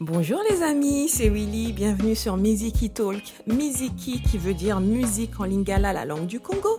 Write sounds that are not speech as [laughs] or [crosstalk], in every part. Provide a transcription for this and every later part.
Bonjour les amis, c'est Willy, bienvenue sur Miziki Talk. Miziki qui veut dire musique en lingala, la langue du Congo.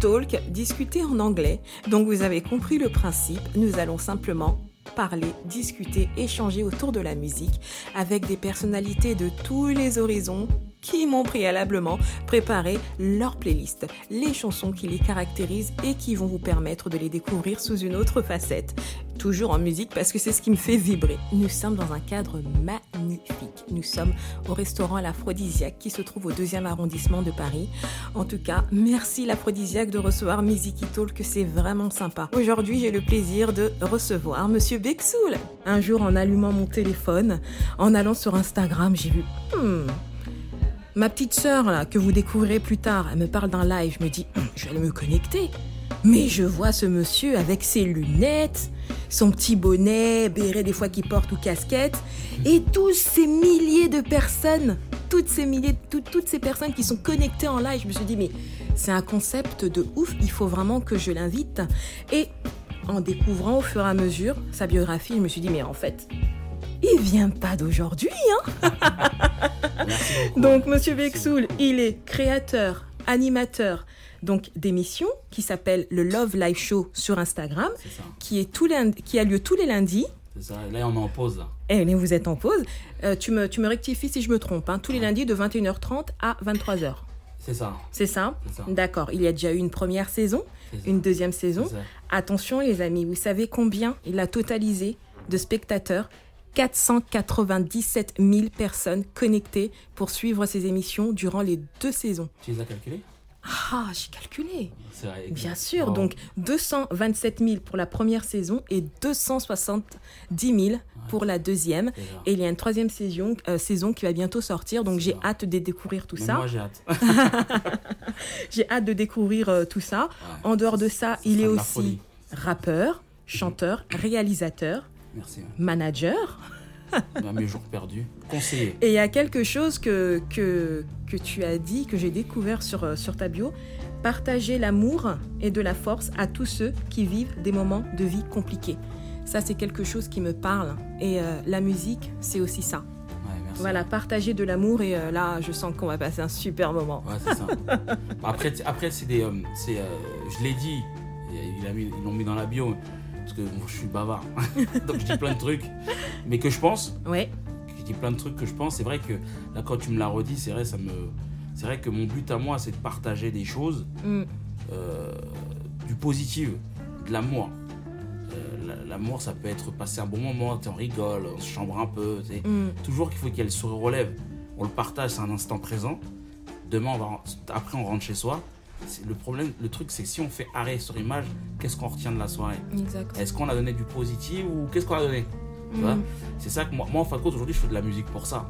Talk, discuter en anglais. Donc vous avez compris le principe, nous allons simplement parler, discuter, échanger autour de la musique avec des personnalités de tous les horizons qui m'ont préalablement préparé leur playlist, les chansons qui les caractérisent et qui vont vous permettre de les découvrir sous une autre facette. Toujours en musique parce que c'est ce qui me fait vibrer. Nous sommes dans un cadre magnifique. Nous sommes au restaurant L'Aphrodisiaque qui se trouve au deuxième arrondissement de Paris. En tout cas, merci L'Aphrodisiaque de recevoir Miziki Talk, c'est vraiment sympa. Aujourd'hui, j'ai le plaisir de recevoir Monsieur Bexoul. Un jour, en allumant mon téléphone, en allant sur Instagram, j'ai vu... Hmm, Ma petite sœur, là, que vous découvrirez plus tard, elle me parle d'un live. Je me dis, hum, je vais me connecter. Mais je vois ce monsieur avec ses lunettes, son petit bonnet, béret des fois qu'il porte ou casquette, et tous ces milliers de personnes, toutes ces milliers, toutes ces personnes qui sont connectées en live. Je me suis dit, mais c'est un concept de ouf, il faut vraiment que je l'invite. Et en découvrant au fur et à mesure sa biographie, je me suis dit, mais en fait, il vient pas d'aujourd'hui. Hein donc, Monsieur Bexoul, il est créateur, animateur donc d'émissions qui s'appelle le Love Live Show sur Instagram, qui, est tout qui a lieu tous les lundis. Ça. Là, on est en pause. Là. Eh, vous êtes en pause. Euh, tu, me, tu me rectifies si je me trompe. Hein. tous les lundis de 21h30 à 23h. C'est ça. C'est ça, ça. D'accord. Il y a déjà eu une première saison, une deuxième saison. Attention les amis, vous savez combien il a totalisé de spectateurs 497 000 personnes connectées pour suivre ces émissions durant les deux saisons. Tu les as calculées? Ah, j'ai calculé. Bien sûr, donc 227 000 pour la première saison et 270 000 pour la deuxième. Et il y a une troisième saison, euh, saison qui va bientôt sortir, donc j'ai hâte de découvrir tout ça. Moi, j'ai hâte. [laughs] j'ai hâte de découvrir euh, tout ça. En dehors de ça, il est aussi rappeur, chanteur, réalisateur, manager. [laughs] mes jours perdus. Conseiller. Et il y a quelque chose que, que, que tu as dit, que j'ai découvert sur, euh, sur ta bio. Partager l'amour et de la force à tous ceux qui vivent des moments de vie compliqués. Ça, c'est quelque chose qui me parle. Et euh, la musique, c'est aussi ça. Voilà, partager de l'amour et euh, là, je sens qu'on va passer un super moment. Ouais, c'est ça. [laughs] après, après c'est des. je l'ai dit, ils l'ont mis dans la bio que je suis bavard. [laughs] Donc je dis plein de trucs, mais que je pense. Ouais. Je dis plein de trucs que je pense. C'est vrai que là, quand tu me l'as redit, c'est vrai, ça me. C'est vrai que mon but à moi, c'est de partager des choses, mm. euh, du positif, de l'amour. Euh, l'amour, ça peut être passer un bon moment, on rigole, on se chambre un peu. Mm. Toujours qu'il faut qu'elle se relève. On le partage, c'est un instant présent. Demain, on va, après, on rentre chez soi le problème, le truc, c'est si on fait arrêt sur image, qu'est-ce qu'on retient de la soirée Est-ce qu'on a donné du positif ou qu'est-ce qu'on a donné mm. C'est ça que moi, moi, en fin de compte, aujourd'hui, je fais de la musique pour ça.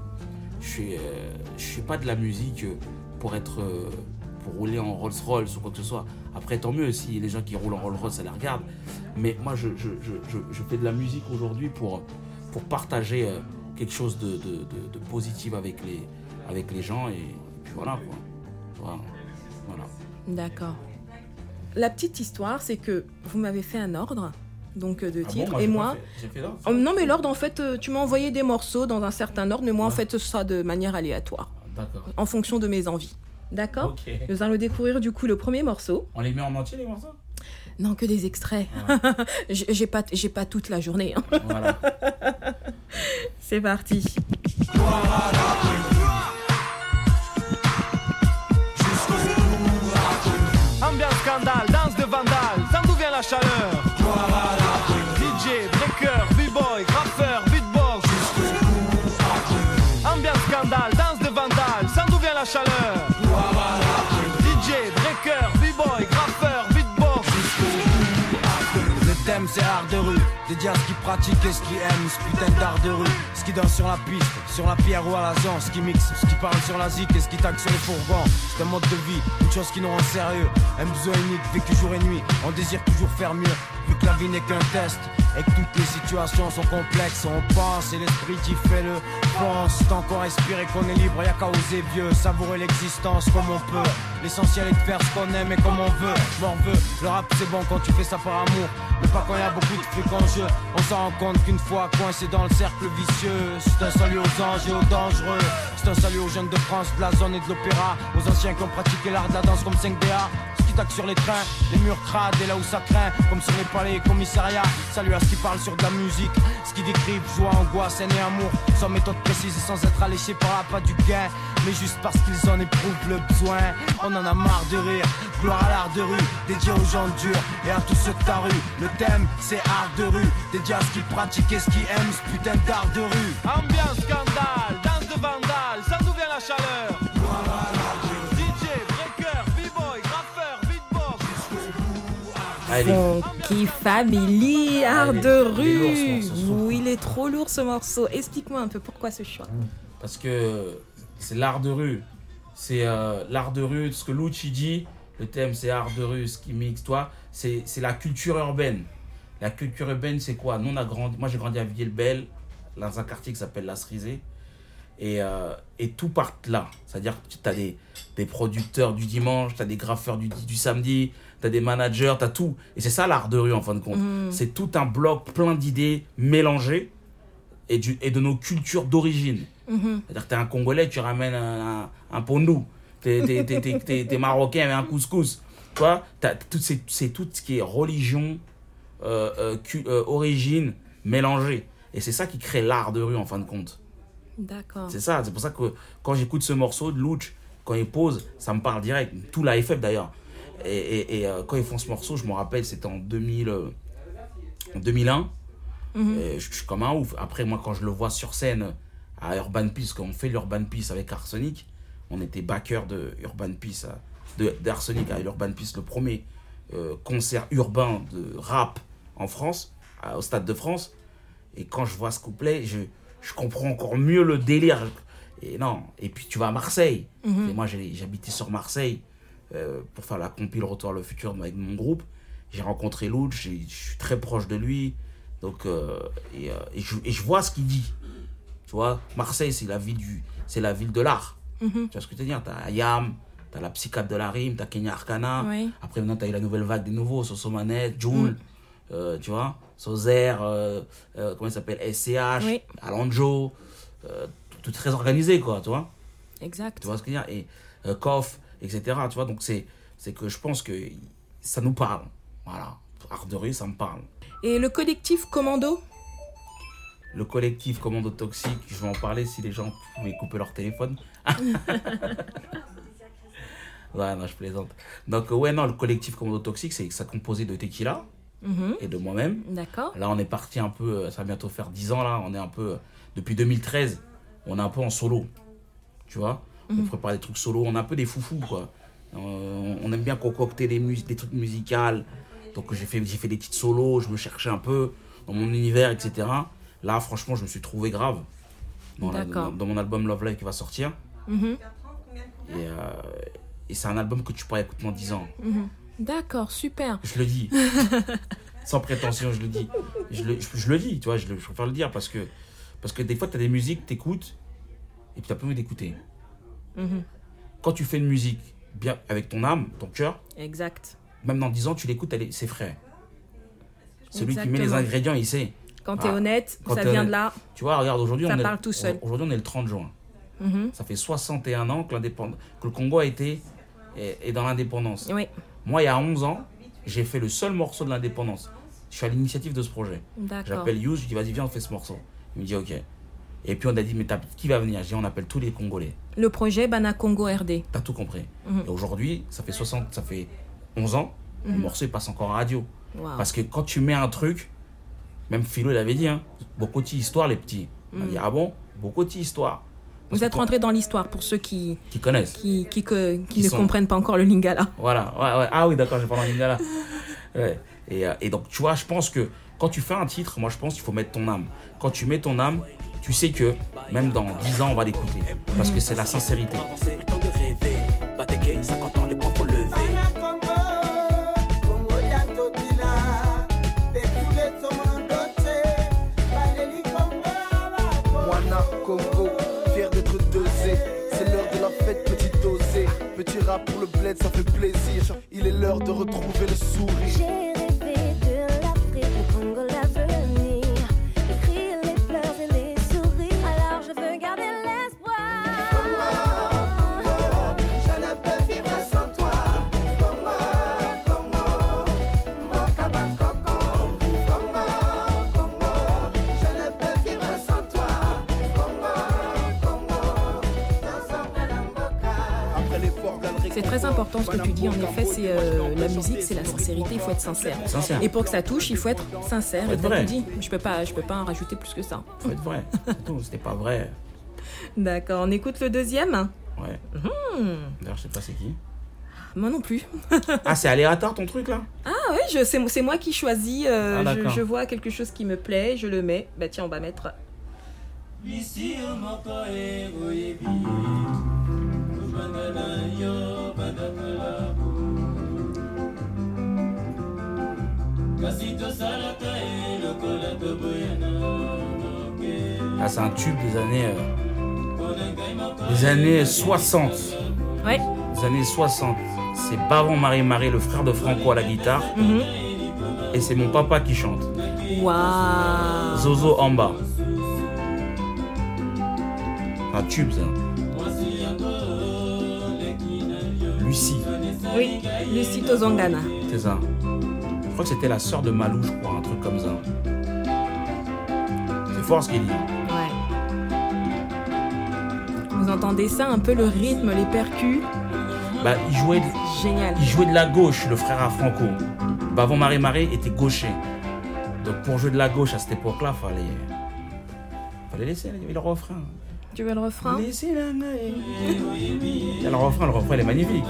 Je fais, euh, je fais pas de la musique euh, pour être. Euh, pour rouler en Rolls Royce ou quoi que ce soit. Après, tant mieux si les gens qui roulent en Rolls Royce, ça les regarde. Mais moi, je, je, je, je fais de la musique aujourd'hui pour, pour partager quelque chose de, de, de, positif avec les, avec les gens. Et, puis voilà, quoi. Voilà. Voilà. D'accord. La petite histoire, c'est que vous m'avez fait un ordre donc euh, de ah titres et moi oh, non mais l'ordre en fait euh, tu m'as envoyé des morceaux dans un certain ordre mais moi en fait ce sera de manière aléatoire. En fonction de mes envies. D'accord nous allons découvrir du coup le premier morceau. On les met en entier les morceaux? Non que des extraits. [laughs] J'ai pas j'ai pas toute la journée hein. voilà. [laughs] c'est parti scandale, danse de vandale, sans d'où vient la chaleur. DJ, breaker, b-boy, graffeur, beatbox. Ambiance scandale, danse de vandale, sans d'où vient la chaleur. DJ, breaker, b-boy, graffeur, beatbox. Le thème c'est art de rue, dédié à ce qui pratique et ce qui aime, ce putain d'art de rue qui danse sur la piste, sur la pierre ou à la zone, ce qui mixe, ce qui parle sur la zik et ce qui taxe sur les fourgons. C'est un mode de vie, une chose qui nous rend sérieux. Un besoin unique, vécu jour et nuit, on désire toujours faire mieux. Vu que la vie n'est qu'un test, et que toutes les situations sont complexes. On pense et l'esprit qui fait le pense. Tant qu'on respire et qu'on est libre, y'a qu'à oser vieux. Savourer l'existence comme on peut. L'essentiel est de faire ce qu'on aime et comme on veut. M'en veut. Le rap c'est bon quand tu fais ça par amour. Mais pas quand y a beaucoup de fric en jeu. On s'en rend compte qu'une fois coincé dans le cercle vicieux. C'est un salut aux anges et aux dangereux. C'est un salut aux jeunes de France, de la zone et de l'opéra. Aux anciens qui ont pratiqué l'art de la danse comme 5DA sur les trains, les murs crades et là où ça craint, comme sur les palais et commissariats. Salut à ce qui parle sur de la musique, ce qui décrit joie, angoisse, haine et amour, sans méthode précise et sans être alléché par la pas du gain, mais juste parce qu'ils en éprouvent le besoin. On en a marre de rire, gloire à l'art de rue, dédié aux gens durs et à tous ceux de ta rue. Le thème, c'est art de rue, dédié à ce qui pratique et ce qui aime ce putain d'art de rue. Ambiance scandale, danse de vandale, ça nous vient la chaleur. Funky Family, art de rue. Oui, il est trop lourd ce morceau. Explique-moi un peu pourquoi ce choix. Parce que c'est l'art de rue. C'est euh, l'art de rue, ce que Lucci dit. Le thème, c'est art de rue, ce qui mixe, toi. C'est la culture urbaine. La culture urbaine, c'est quoi? Nous, on a grandi, Moi, j'ai grandi à Villebel, dans un quartier qui s'appelle La Cerisée. Et, euh, et, tout part là. C'est-à-dire que tu as des, des, producteurs du dimanche, tu as des graffeurs du, du samedi, tu as des managers, tu as tout. Et c'est ça l'art de rue en fin de compte. Mm. C'est tout un bloc plein d'idées mélangées et, du, et de nos cultures d'origine. Mm-hmm. C'est-à-dire que tu es un Congolais, tu ramènes un, un, pondou. Tu es, Marocain avec un couscous. Tu vois, c'est tout ce qui est religion, euh, euh, origine mélangée. Et c'est ça qui crée l'art de rue en fin de compte. D'accord. C'est ça, c'est pour ça que quand j'écoute ce morceau de Louch, quand il pose, ça me parle direct. Tout la FF d'ailleurs. Et, et, euh, quand ils font ce morceau, je me rappelle, c'était en, 2000, euh, en 2001. Mhm. je, suis comme un ouf. Après, moi, quand je le vois sur scène à Urban Peace, quand on fait l'Urban Peace avec Arsenic, on était backer de Urban Peace, d'Arsenic à Urban Peace, le premier euh, concert urbain de rap en France, au Stade de France. Et quand je vois ce couplet, je, je comprends encore mieux le délire. Et non, et puis tu vas à Marseille. Mhm. Et moi, j'habitais sur Marseille. Euh, pour faire la compile Retour le futur avec mon groupe. J'ai rencontré Loud, je suis très proche de lui. Donc, euh, et, euh, et, je, et, je, vois ce qu'il dit. Tu vois, Marseille, c'est la ville du, c'est la ville de l'art. Mhm. Tu vois ce que je veux dire? T'as Ayam, t'as la psychiatre de la rime, t'as Kenya Arcana. Après, maintenant, t'as eu la nouvelle vague des nouveaux, Soso Manette, Joule, mm. tu vois, Sozer, comment il s'appelle SCH, oui. Alonjo. tout, très organisé, quoi, tu vois Exact. Tu vois ce que je veux dire? Et Koff, etc. Tu vois, donc c'est, que je pense que ça nous parle. Voilà, art de rue, ça me parle. Et le collectif Commando? Le collectif Commando Toxique, je vais en parler si les gens pouvaient couper leur téléphone. [laughs] ouais, non, je plaisante. Donc, ouais, non, le collectif Commando Toxique, c'est ça composé de Tequila mhm. et de moi-même. D'accord. Là, on est parti un peu, ça va bientôt faire 10 ans, là, on est un peu, depuis 2013, on est un peu en solo. Tu vois? On mhm. prépare des trucs solo, on a un peu des foufous, quoi. Euh, on aime bien concocter des, des trucs musicaux. Donc j'ai fait, fait des titres solos, je me cherchais un peu dans mon univers, etc. Là, franchement, je me suis trouvé grave dans, dans, mon album Love Life qui va sortir. Mhm. Et, euh, et c'est un album que tu pourrais écouter dans 10 ans. Mhm. D'accord, super. Je le dis. [laughs] Sans prétention, je le dis. Je le, je, le dis, tu vois, je, je, préfère le dire parce que, parce que des fois, tu as des musiques, tu écoutes, et puis tu n'as pas envie d'écouter. Mhm. Quand tu fais une musique bien avec ton âme, ton cœur, exact. Même dans 10 ans, tu l'écoutes, c'est frais. Celui qui met les ingrédients, il sait. Quand tu es honnête, ça vient de là. Tu vois, regarde, aujourd'hui, on, est, tout seul. aujourd'hui on est le 30 juin. Mhm. Ça fait 61 ans que, que le Congo a été est, dans l'indépendance. Oui. Moi, il y a 11 ans, j'ai fait le seul morceau de l'indépendance. Je suis à l'initiative de ce projet. J'appelle Yous, je dis vas-y, viens, on fait ce morceau. Il me dit ok. Et puis on a dit, mais qui va venir? J'ai on appelle tous les Congolais. Le projet Bana Congo RD. T'as tout compris. Mhm. Et aujourd'hui, ça fait 60, ça fait 11 ans, le mhm. morceau il passe encore en radio. Parce que quand tu mets un truc, même Philo il avait dit, hein, Bokoti histoire les petits. On a dit, mhm. ah bon? Bokoti histoire. Vous êtes rentré dans l'histoire pour ceux qui, qui connaissent. Qui, qui, qui, ne comprennent pas encore le lingala. Voilà, ouais, ouais. ah oui, d'accord, j'ai parlé en lingala. [laughs] et, euh, et donc, tu vois, je pense que quand tu fais un titre, moi je pense qu'il faut mettre ton âme. Quand tu mets ton âme, tu sais que même dans 10 ans, on va l'écouter. Parce que c'est la sincérité. Ça fait plaisir. Il est l'heure de retrouver le sourire. C'est très important ce que tu dis. En effet, c'est euh, la musique, c'est la sincérité. Il faut être sincère. Et pour que ça touche, il faut être sincère. Faut être vrai. Tu dis, je peux pas, je peux pas en rajouter plus que ça. Faut être vrai. [laughs] C'était pas vrai. D'accord. On écoute le deuxième. Ouais. Hmm. D'ailleurs, je sais pas c'est qui. Moi non plus. ah, c'est aléatoire ton truc là? Ah oui, c'est moi qui choisis. Euh, ah, je, je, vois quelque chose qui me plaît, je le mets. Bah tiens, on va mettre. Ah, c'est un tube des années. Euh, des années 60. Ouais. Des années 60. C'est Baron Marie-Marie, le frère de Franco à la guitare. Mhm. Et c'est mon papa qui chante. Waouh Zozo en bas. Un tube, ça. Lucie. Oui, Lucie Tozongana. C'est ça. Je crois que c'était la sœur de Malou, je crois, un truc comme ça. C'est fort ce qu'il dit. Ouais. Vous entendez ça, un peu le rythme, les percus? Bah, il jouait, Génial. il jouait de la gauche, le frère à Franco. Bavon Marie Marie était gaucher. Donc pour jouer de la gauche à cette époque-là, fallait, fallait laisser le refrain. Tu veux le refrain Laissez la Il y a le refrain, le refrain il est magnifique.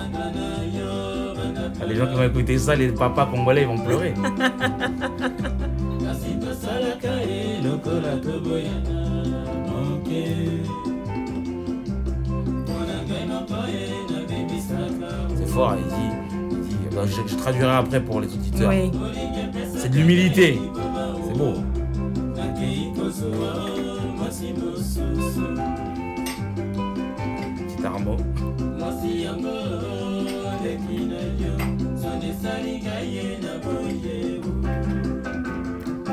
Les gens qui vont écouter ça, les papas congolais, ils vont pleurer. C'est fort, il dit. il dit- bah, je, je traduirai après pour les auditeurs. Oui. C'est de l'humilité. C'est beau.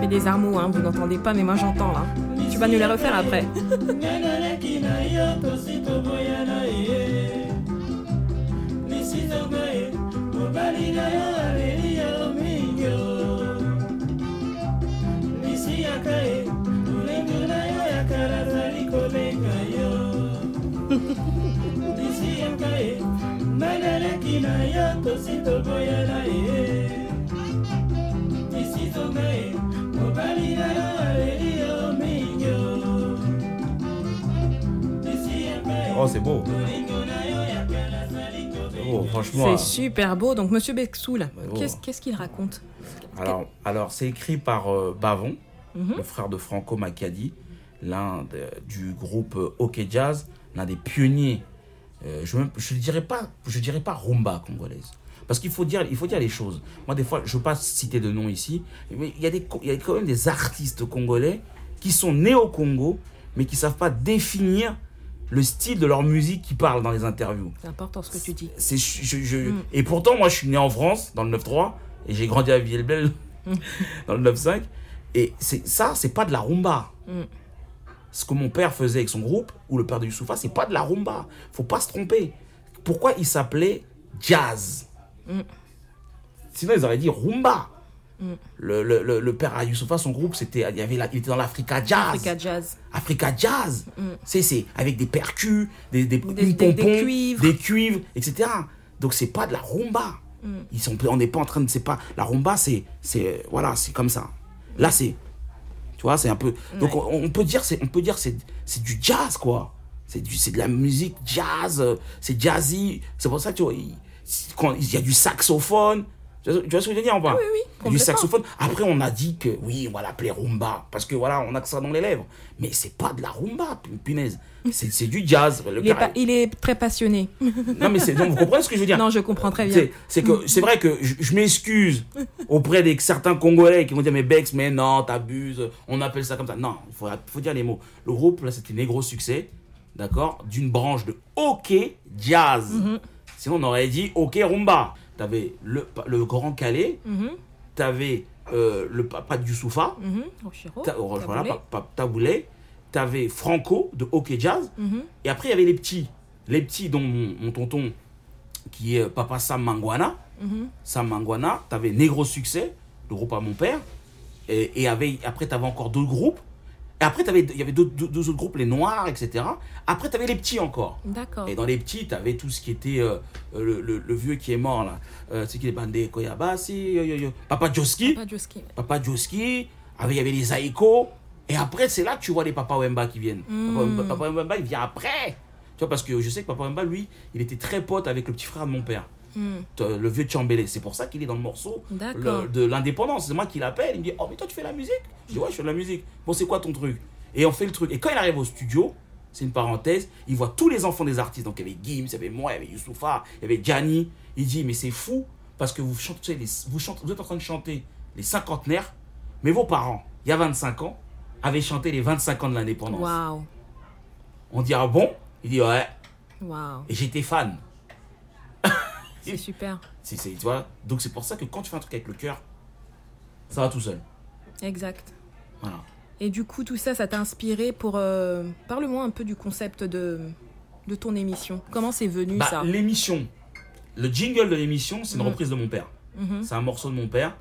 Des armeaux, hein, vous n'entendez pas, mais moi j'entends là. Tu vas nous les refaire après. [laughs] Oh, c'est beau. C'est beau, franchement. C'est super beau. Donc, Monsieur Bexoul, beau. qu'est-ce qu'il raconte Alors, alors c'est écrit par euh, Bavon, Mhm. le frère de Franco Macadi, l'un du groupe euh, OK Jazz, l'un des pionniers. euh, je ne je dirais pas, je dirais pas rumba congolaise. Parce qu'il faut dire, il faut dire les choses. Moi, des fois, je ne veux pas citer de nom ici, mais il y, a des, il y a quand même des artistes congolais qui sont nés au Congo, mais qui ne savent pas définir le style de leur musique qu'ils parlent dans les interviews. C'est important ce que tu dis. C'est, je, je- Mm. Et pourtant, moi, je suis né en France, dans le 9-3, et j'ai grandi à Villebel, Mm. [laughs] dans le 9-5. Et c'est, ça, c'est pas de la rumba. Mm. Ce que mon père faisait avec son groupe, ou le père de Youssoufa, c'est pas de la rumba. Faut pas se tromper. Pourquoi il s'appelait jazz? Mm. Sinon, ils auraient dit rumba. Le, le, le, le père à Youssoufa, son groupe, c'était, il, y avait la- il était dans l'Africa Jazz. Africa Jazz. Africa Jazz. C'est, c'est avec des percus, des, des, Des- des- cuivres. des cuivres, etc. Donc c'est pas de la rumba. Ils sont, on n'est pas en train de, c'est pas la rumba, c'est, c'est voilà, c'est comme ça. Là c'est, tu vois, c'est un peu. Donc on, on peut dire, c'est, on peut dire, c'est, c'est du jazz quoi. C'est du, c'est de la musique jazz, c'est jazzy. C'est pour ça tu vois, il, quand il y a du saxophone. Tu vois, ce que je veux dire ou pas oui, oui, a Du saxophone. Après, on a dit que oui, on va l'appeler rumba parce que voilà, on a que ça dans les lèvres. Mais c'est pas de la rumba, pu- punaise. C'est, du jazz. Le Il est, cara- pas- il est très passionné. Non, mais c'est, donc, vous comprenez ce que je veux dire Non, je comprends très bien. c'est, vrai que je, je m'excuse auprès de certains Congolais qui vont dire mais Bex mais non t'abuses on appelle ça comme ça non il faut, faut dire les mots le groupe là c'était Negro Succès d'accord d'une branche de hockey jazz Sinon, on aurait dit OK Rumba. Tu avais le, le Grand Calais, tu avais le papa de Youssoufa, oh, voilà, Taboulé. tu avais Franco de OK Jazz, Mhm, et après il y avait les petits. Les petits, dont mon, mon tonton, qui est papa Sam Mangwana. mhm. Sam Mangwana, tu avais Negro Succès, le groupe à mon père, et, après tu avais encore d'autres groupes. Et après, il y avait deux, deux autres groupes, les Noirs, etc. Après, tu avais les petits encore. D'accord. Et dans les petits, tu avais tout ce qui était euh, euh, le, le- le vieux qui est mort là. Euh, c'est qui les bandés Koyabasi, yo, yo, yo. Papa Joski. Pas Joski. Papa Joski. Avec- Il y avait les Aiko. Et après, c'est là que tu vois les Papa Wemba qui viennent. Papa, Wemba, Papa Wemba, il vient après. Tu vois, parce que je sais que Papa Wemba, lui, il était très pote avec le petit frère de mon père. Mm. Le vieux Chambélé. C'est pour ça qu'il est dans le morceau le- de l'indépendance. C'est moi qui l'appelle. Il me dit Oh, mais toi, tu fais la musique? Je dis Ouais, je fais de la musique. Bon, c'est quoi ton truc? Et on fait le truc. Et quand il arrive au studio, c'est une parenthèse, il voit tous les enfants des artistes. Donc, il y avait Gims, il y avait moi, il y avait Youssoufa, il y avait Gianni. Il dit Mais c'est fou parce que vous, chantez les, vous, chantez, vous êtes en train de chanter les cinquantenaires, mais vos parents, il y a 25 ans, avaient chanté les 25 ans de l'indépendance. Waouh. On dit Ah bon? Il dit Ouais. Et j'étais fan. C'est super. C'est, c'est- tu vois Donc, c'est pour ça que quand tu fais un truc avec le cœur, ça va tout seul. Exact. Voilà. Et du coup, tout ça, ça t'a inspiré pour. euh, Parle-moi un peu du concept de, de ton émission. Comment c'est venu Bah, ça l'émission, le jingle de l'émission, c'est une Mhm. reprise de mon père. Mhm. C'est un morceau de mon père,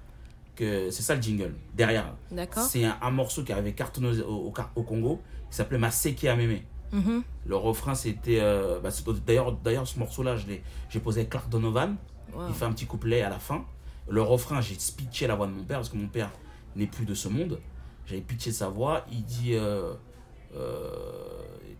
que c'est ça le jingle, derrière. D'accord. C'est un, un morceau qui avait cartonné au, au, au Congo, qui s'appelait Maseke Ameme. Mhm. Le refrain, c'était. euh, bah, d'ailleurs, d'ailleurs, ce morceau-là, j'ai posé avec Clark Donovan. Wow. Il fait un petit couplet à la fin. Le refrain, j'ai pitché la voix de mon père, parce que mon père n'est plus de ce monde. J'avais pitché sa voix. Il dit. Euh, euh, il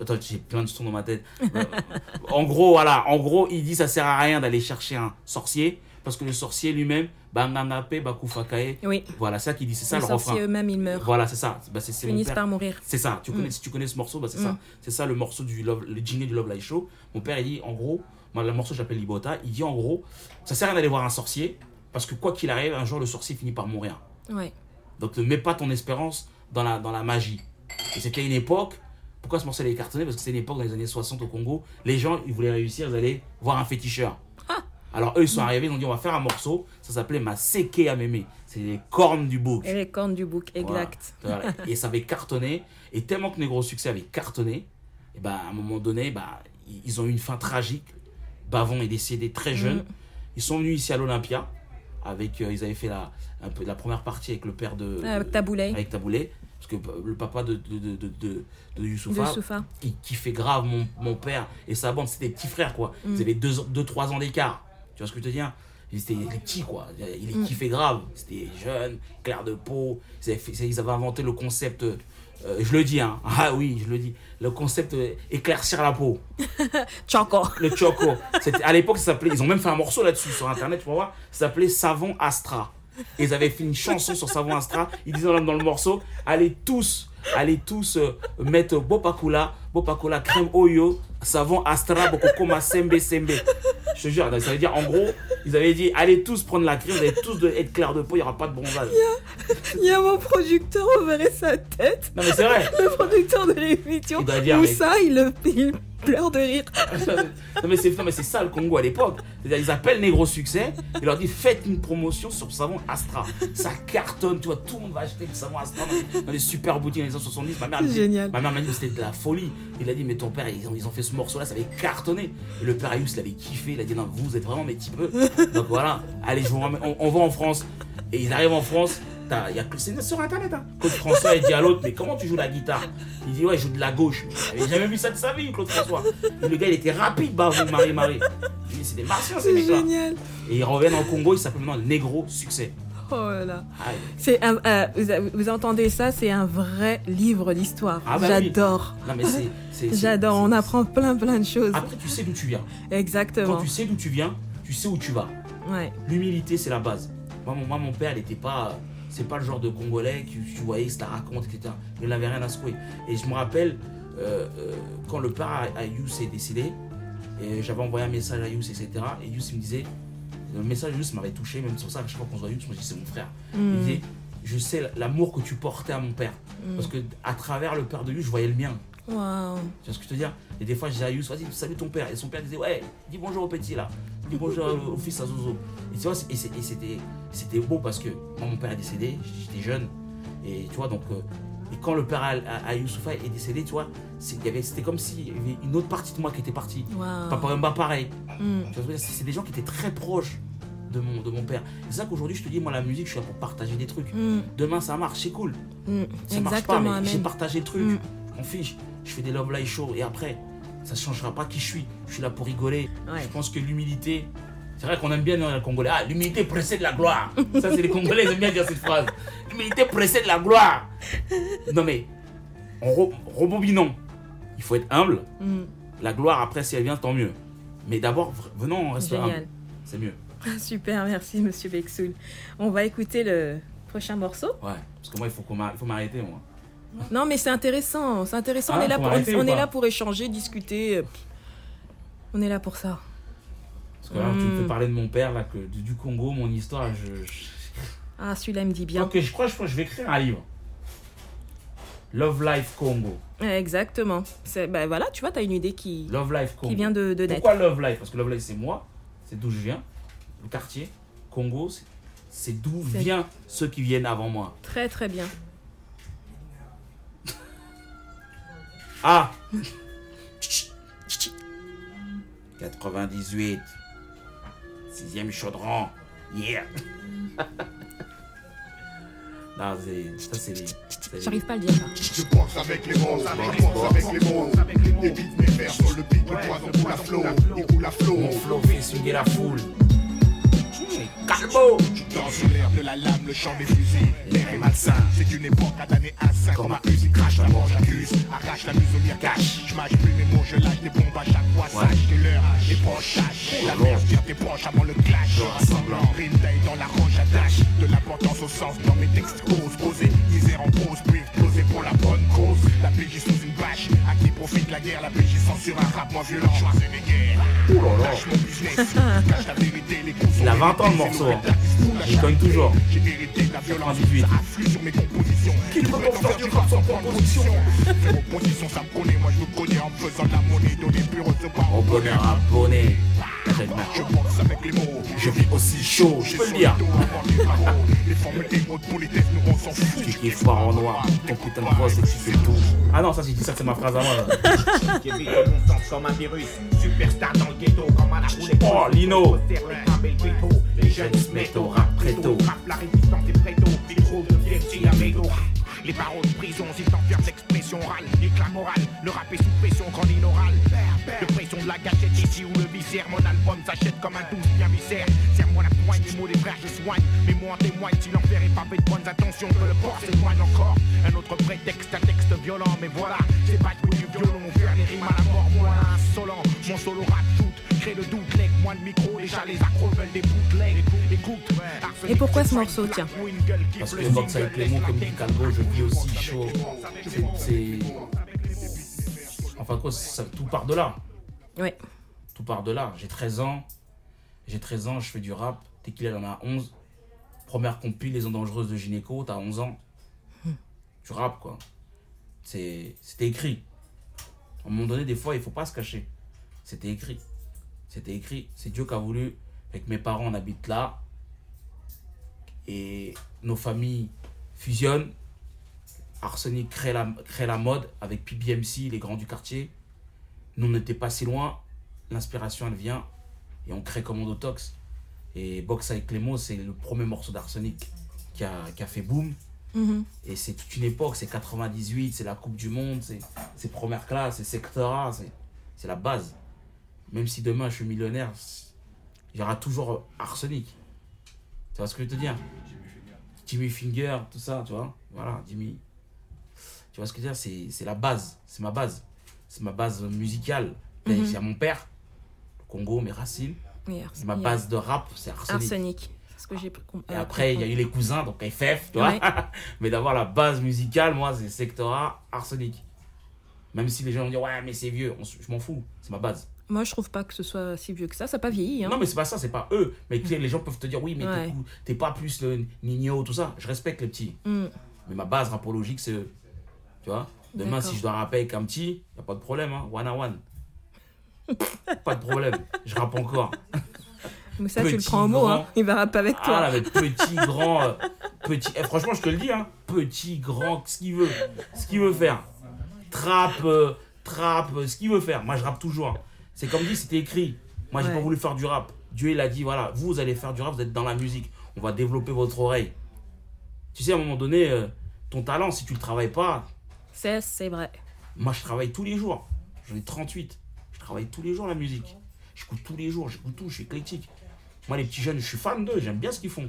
Attends, j'ai plein de sons dans ma tête. Euh, [laughs] en gros, voilà. En gros, il dit ça sert à rien d'aller chercher un sorcier. Parce que le sorcier lui-même, bangangape, bakufakae. Oui. Voilà, c'est ça qu'il dit. C'est ça Les le refrain. eux-mêmes, ils meurent. Voilà, c'est ça. Bah, c'est finissent par mourir. C'est ça, tu connais, Mm. si tu connais ce morceau, bah c'est Mm. ça. C'est ça le morceau du Love, le du Love Live Show. Mon père, il dit en gros, le morceau j'appelle Libota, il dit en gros, ça sert à rien d'aller voir un sorcier, parce que quoi qu'il arrive, un jour le sorcier finit par mourir. Ouais. Donc ne mets pas ton espérance dans la, dans la magie. Et c'était une époque, pourquoi ce morceau est cartonné? Parce que c'est une époque dans les années 60 au Congo, les gens, ils voulaient réussir, ils allaient voir un féticheur. Alors eux, ils sont arrivés, ils ont dit on va faire un morceau, ça s'appelait Ma Seke Ameme. C'est les cornes du bouc. Et les cornes du bouc, exact. Voilà. Et ça avait [laughs] cartonné. Et tellement que Négro Succès avait cartonné, et ben, à un moment donné, bah, ils- ont eu une fin tragique. Bavon est décédé très jeune. Mm. Ils sont venus ici à l'Olympia. Avec, euh, ils avaient fait la, un peu, la première partie avec le père de. Ah, Avec Taboulé, avec Taboulé. Parce que euh, le papa de, de, de, de, de, Youssoufa, il kiffait grave mon, mon père et sa bande. C'était des petits frères, quoi. Mm. Ils avaient 2-3 deux, trois ans d'écart. Vois ce que je veux te dire Ils étaient les petits, quoi. Il les Mm. kiffait grave. C'était jeunes, clair de peau. Ils avaient, fait- ils avaient inventé le concept. euh, je le dis, hein. [laughs] Ah oui, je le dis. Le concept euh, éclaircir la peau. [laughs] Choco. Le choco. C'était- À l'époque, ça s'appelait. Ils ont même fait un morceau là-dessus sur internet, tu vas voir. Ça s'appelait Savon Astra. Ils avaient fait une chanson sur Savon Astra. Ils disaient dans le morceau allez tous, allez tous euh, mettre Bopakula, Bopakula crème Oyo, Savon Astra, Bokokoma Sembe Sembe. Je te jure, ça veut dire en gros, ils avaient dit allez tous prendre la crème, vous allez tous être clair de peau, il n'y aura pas de bronzage. Il y a mon producteur, on verrait sa tête. Non mais c'est vrai. Le producteur de l'émission. Où ça, il, il pleure de rire. [laughs] non mais c'est non, mais c'est ça le Congo à l'époque. C'est-à-dire, Ils appellent Négro Succès, ils leur disent faites une promotion sur savon Astra. Ça cartonne, tu vois, tout le monde va acheter du savon Astra dans les, les super boutiques dans les années 70. Ma mère, dit- Génial. ma mère m'a dit que c'était de la folie. Il a dit mais ton père, ils ont, ils ont fait ce morceau-là, ça avait cartonné. Et le père Ayus l'avait kiffé, il a dit non, vous êtes vraiment mes petits peu. Donc voilà, allez, je vous ramène- on, on va en France. Et ils arrivent en France. Il y a que- C'est sur internet. Hein. Claude François, il dit à l'autre, mais comment tu joues la guitare? Il dit, ouais, je joue de la gauche. Il avait jamais vu ça de sa vie, Claude François. Et le gars, il était rapide, bah, vous, Marie Marie. Je dis, c'est des martiens, ces C'est mecs-là. génial. Et ils reviennent en Congo, ils s'appellent maintenant Négro Succès. Oh là là. C'est un- euh, vous, vous entendez ça, c'est un vrai livre d'histoire. Ah bah. J'adore. J'adore. On apprend plein plein de choses. Après, tu sais d'où tu viens. Exactement. Quand tu sais d'où tu viens, tu sais où tu vas. Ouais. L'humilité, c'est la base. Moi, mon, moi, mon père, il n'était pas. C'est pas le genre de Congolais que tu voyais, se la raconte, etc. Il n'avait rien à secouer. Et je me rappelle, euh, euh, quand le père à, Yous est décédé, et j'avais envoyé un message à Yous, etc. Et Yous, il me disait. Le message de Yous m'avait touché, même sur ça, chaque fois qu'on se voit Yous, moi je dis c'est mon frère. Il Mm. disait je sais l'amour que tu portais à mon père. Mm. Parce que à travers le père de lui, je voyais le mien. Waouh. Tu vois ce que je te dis Et des fois, je disais à Yous, vas-y, salue ton père. Et son père disait, ouais, dis bonjour au petit là. Dis bonjour au fils à Zozo. Et tu vois, et c'était, c'était beau parce que moi, mon père est décédé, j'étais jeune. Et tu vois, donc, euh, et quand le père à, Youssoufa est décédé, tu vois, c'était comme s'il y avait une autre partie de moi qui était partie. Wow. Papa Mba, pareil. Mm. C'est des gens qui étaient très proches de mon, de mon père. C'est ça qu'aujourd'hui, je te dis, moi, la musique, je suis là pour partager des trucs. Mm. Demain, ça marche, c'est cool. Mm. Ça marche pas, mais j'ai partagé le truc. M'en fiche. Je fais des love live shows et après, ça ne changera pas qui je suis. Je suis là pour rigoler. Je pense que l'humilité, c'est vrai qu'on aime bien les Congolais. Ah, l'humilité précède la gloire. Ça, c'est les Congolais, ils aiment bien dire cette phrase. L'humilité précède la gloire. Non, mais, en. Il faut être humble. Mm. La gloire, après, si elle vient, tant mieux. Mais d'abord, venons, on reste humble. C'est mieux. [laughs] Super, merci, monsieur Bexoul. On va écouter le prochain morceau. Ouais, parce que moi, il faut m'arrêter, moi. Non, mais c'est intéressant. C'est intéressant. on, ah, est là pour, on est là pour échanger, discuter. On est là pour ça. Parce que là, tu me fais hmm. parler de mon père, là, que, du Congo, mon histoire. Je, Ah, celui-là me dit bien. Ok, je crois, je crois que je vais écrire un livre. Love Life Congo. Exactement. Ben voilà, tu vois, tu as une idée qui, Love Life Congo. qui vient de, de Pourquoi Love Life? Parce que Love Life, c'est moi, c'est d'où je viens, le quartier. Congo, c'est d'où viennent ceux qui viennent avant moi. Très, très bien. Ah 98. Sixième chaudron. Yeah [laughs] Non, c'est. Ça, c'est les. J'arrive pas à le dire. Je pense avec les mots, avec les mots, avec les mots. Beats, mes vers sur le beat, le poison coule à flot. Il coule à flot. Mon flow fait swinguer la foule. Calmo Dans sous l'air de la lame, le chant des fusils L'air est malsain, c'est une époque à damner un sein Comme ma musique crache la mort, j'accuse Arrache la muselière, cache. Je mâche plus mes mots, je lâche des bombes à chaque fois. Sache que l'heure est proche, La merde tire tes proches avant le clash. Rassemblant, rime dans la roche, attache De l'importance au sens dans mes textes cause Poser, misère en pause, puis exploser pour la bonne cause. La sous bâche, à qui profite la guerre La PJ censure un rap moins violent. Guerres, lâche mon business. Cache la vérité, les coups Il a 20 ans le morceau il cogne toujours. J'ai hérité de la violence, ça afflue sur mes compositions. Qui peut faire du rap sans proposition Faire opposition, ça me connaît, moi je me connais en faisant la monnaie, donner plus recevoir. Au bonheur abonné. Je boxe avec les mots, je vis aussi chaud, je peux le dire. Les formules émotes pour les tests, nous on s'en fout. Tu en noir, ton putain de et tu fais tout. Ah non, ça c'est ça, c'est ma phrase à moi. Qui vit mon sens comme un virus, superstar dans le ghetto, comme à la roulette. Oh, Lino. Les jeunes se mettent au rap préto. Rap la résistance est préto, micro de fierté à médo. Les paroles de prison, s'ils t'enferment d'expression orale, l'éclat moral, le rap est sous pression quand oral. De pression de la gâchette ici ou le viscère, mon album s'achète comme un douce bien viscère. Serre-moi la poigne, les mots des frères je soigne. Mais moi en témoigne, si l'enfer est pas de bonnes intentions, que le port s'éloigne encore. Un autre prétexte, un texte violent, mais voilà, c'est pas du violon, faire les rimes à la mort, moi insolent. Mon solo rap crée le doute, leg, moins de micro, déjà les accros veulent des bootlegs. Écoute, Et pourquoi ce morceau, tiens Parce que Box avec les mots comme dit Calvo, je vis aussi chaud. C'est. Enfin, quoi, ça, tout part de là. Ouais. Tout part de là. J'ai 13 ans. J'ai 13 ans, je fais du rap. Tequila en a 11. Première compil, Les ondes dangereuses de Gynéco, t'as 11 ans. Tu rap, quoi. C'était écrit. À un moment donné, des fois, il faut pas se cacher. C'était écrit. C'était écrit. C'est Dieu qui a voulu. Avec mes parents, on habite là. Et nos familles fusionnent. Arsenic crée la, crée la mode avec PBMC, les grands du quartier. Nous, on n'était pas si loin. L'inspiration, elle vient. Et on crée Commando Tox. Et Box avec Clément, c'est le premier morceau d'Arsenic qui a, qui a fait boom. Mhm. Et c'est toute une époque, c'est 98, c'est la Coupe du Monde, c'est première classe, c'est secteur A, c'est la base. Même si demain je suis millionnaire, il y aura toujours Arsenic. Tu vois ce que je veux te dire? Jimmy Finger, tout ça, tu vois. Voilà, Jimmy. Tu vois ce que je veux dire? C'est la base, c'est ma base. C'est ma base musicale. Il y a mon père, le Congo, mes racines. ma base de rap, c'est Arsenic. Arsenic. Ce que j'ai Et après, il y a eu les cousins, donc FF, tu vois. [laughs] mais d'avoir la base musicale, moi, c'est A, Arsenic. Même si les gens vont dire, ouais, mais c'est vieux, je m'en fous, c'est ma base. Moi, je trouve pas que ce soit si vieux que ça. Ça n'a pas vieilli. Hein. Non, mais c'est pas ça, c'est pas eux. Mais les gens peuvent te dire, oui, mais Ouais. t'es pas plus le Nino, tout ça. Je respecte les petits. Mm. Mais ma base rapologique, c'est eux. Tu vois? Demain, si je dois rapper avec un petit, y a pas de problème, hein. One à one. [laughs] pas de problème. Je rappe encore. Mais ça, tu le prends au mot. Hein. Il va rapper avec Ah toi. là, mais petit, grand, euh, petit. Eh, franchement, je te le dis, hein. Petit, grand, ce qu'il veut. Ce qu'il veut faire. Trap, euh, trap, euh, ce qu'il veut faire. Moi, je rappe toujours. C'est comme dit, c'était écrit. Moi, j'ai Ouais. pas voulu faire du rap. Dieu, il a dit, voilà, vous, vous allez faire du rap, vous êtes dans la musique. On va développer votre oreille. Tu sais, à un moment donné, euh, ton talent, si tu le travailles pas, C'est c'est vrai. moi, je travaille tous les jours. J'en ai 38. Je travaille tous les jours la musique. J'écoute tous les jours, j'écoute tout, je suis éclectique. Moi, les petits jeunes, je suis fan d'eux, j'aime bien ce qu'ils font.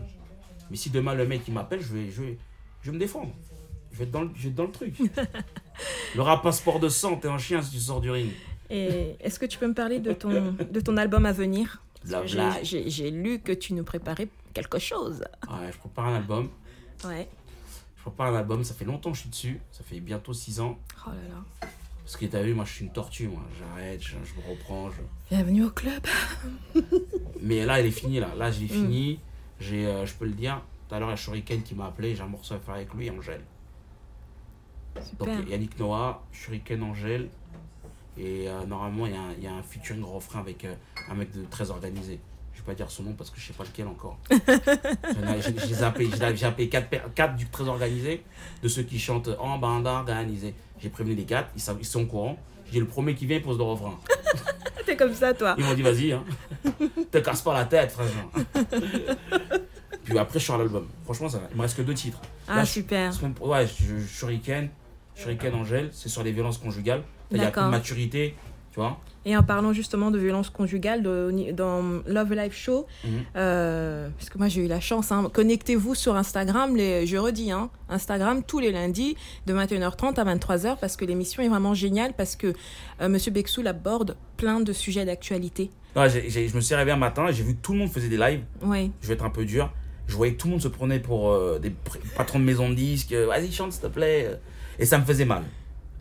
Mais si demain le mec il m'appelle, je vais, je, vais, je vais me défendre. Je vais être dans le, je vais être dans le truc. [laughs] le rap passeport de sang, t'es un chien si tu sors du ring. Et est-ce que tu peux me parler de ton, de ton album à venir? J'ai- lu que tu nous préparais quelque chose. Ouais, je prépare un album. Ouais. Je prépare un album, ça fait longtemps que je suis dessus. Ça fait bientôt 6 ans. Oh là là. Parce que t'as vu, moi je suis une tortue, moi. J'arrête, je, je me reprends. je- Bienvenue au club. [laughs] Mais là, il est fini, là. Là, j'ai fini. J'ai, euh, je peux le dire. Tout à l'heure, il y a Shuriken qui m'a appelé. J'ai un morceau à faire avec lui, Angèle. Donc. Yannick Noah, Shuriken, Angèle. Et euh, normalement, il y, a un- il y a un featuring refrain avec euh, un mec de très organisé. Je vais pas dire son nom parce que je sais pas lequel encore. [laughs] J'ai zappé, appelé 4, du très organisé, de ceux qui chantent en bande organisée. J'ai prévenu les 4, ils, savent- ils sont au courant. J'ai le premier qui vient, il pose le refrain. [laughs] T'es comme ça, toi. Ils m'ont dit vas-y, hein. [laughs] te casse pas la tête, frère. Puis après, je sors l'album. Franchement, ça va. Il me reste que deux titres. Ah, Là, je- super. pro- Ouais, je, je, Shuriken, Shuriken Angèle, c'est sur les violences conjugales. Il y a plus de maturité, tu vois. Et en parlant justement de violence conjugale de- dans Love Live Show, Mhm. euh, parce que moi j'ai eu la chance, hein, connectez-vous sur Instagram, les, je redis, hein, Instagram tous les lundis de 21h30 à 23h parce que l'émission est vraiment géniale parce que euh, Monsieur Bexoul aborde plein de sujets d'actualité. Je me suis réveillé un matin j'ai vu que tout le monde faisait des lives. Oui, Je vais être un peu dur. Je voyais que tout le monde se prenait pour euh, des patrons de maison de disques. euh, Vas-y, chante, s'il te plaît. Et ça me faisait mal.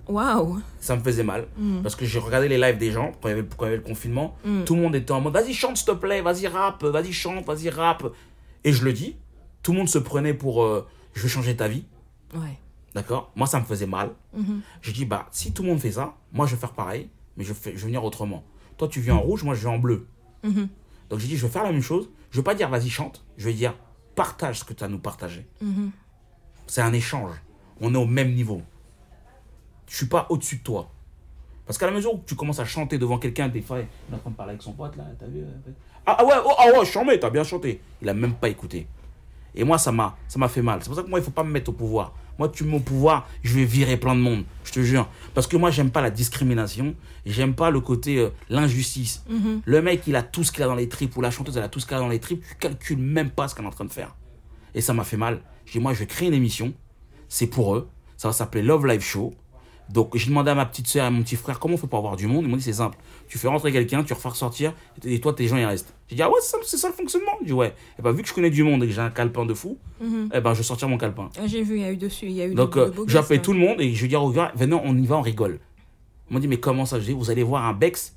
Waouh, Ça me faisait mal. Mhm. Parce que j'ai regardé les lives des gens quand il y avait, quand il y avait le confinement. Mhm. Tout le monde était en mode Vas-y, chante, s'il te plaît. Vas-y, rappe. Vas-y, chante. Vas-y, rappe. Et je le dis. Tout le monde se prenait pour euh, Je vais changer ta vie. ouais, D'accord? Moi, ça me faisait mal. Mhm. Je dis, bah, si tout le monde fait ça, moi, je vais faire pareil, mais je, fais, je vais venir autrement. Toi, tu viens en rouge, moi, je viens en bleu. Mhm. Donc, j'ai dit, je vais faire la même chose. Je vais pas dire, vas-y, chante. Je vais dire, partage ce que tu as à nous partager. Mhm. C'est un échange. On est au même niveau. Je suis pas au-dessus de toi. Parce qu'à la mesure où tu commences à chanter devant quelqu'un, des fois, il est en train de parler avec son pote, là, t'as vu euh, Ah ah ouais, oh, ah ouais, t'as bien chanté. Il a même pas écouté. Et moi, ça m'a, ça m'a fait mal. C'est pour ça que moi, il faut pas me mettre au pouvoir. Moi, tu me mets au pouvoir, je vais virer plein de monde. Je te jure. Parce que moi, j'aime pas la discrimination. J'aime pas le côté, euh, l'injustice. Le mec, il a tout ce qu'il a dans les tripes, ou la chanteuse, elle a tout ce qu'elle a dans les tripes. Tu calcules même pas ce qu'elle est en train de faire. Et ça m'a fait mal. J'ai dit, moi, je vais créer une émission. C'est pour eux. Ça va s'appeler Love Live Show. Donc, j'ai demandé à ma petite soeur et à mon petit frère comment on fait pour avoir du monde? Ils m'ont dit, c'est simple. Tu fais rentrer quelqu'un, tu refais ressortir, et toi, tes gens, ils restent. J'ai dit, ah ouais, c'est ça, c'est ça le fonctionnement J'ai dit, ouais. Et ben, vu que je connais du monde et que j'ai un calepin de fou, eh ben, je vais sortir mon calepin. Ah, j'ai vu, il y a eu dessus, il y a eu Donc, de, euh, de guests, tout le monde et je dire aux gars, venez, on y va, on rigole. Ils m'ont dit, mais comment ça? Je dis, vous allez voir un Bex